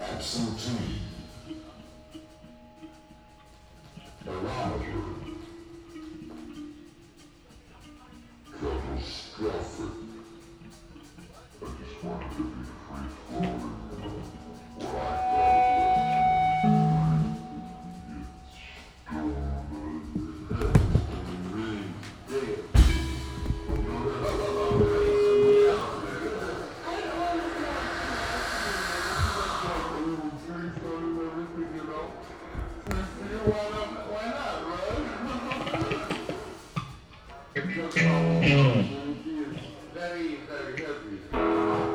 Episode 2 Mm. very, very heavy.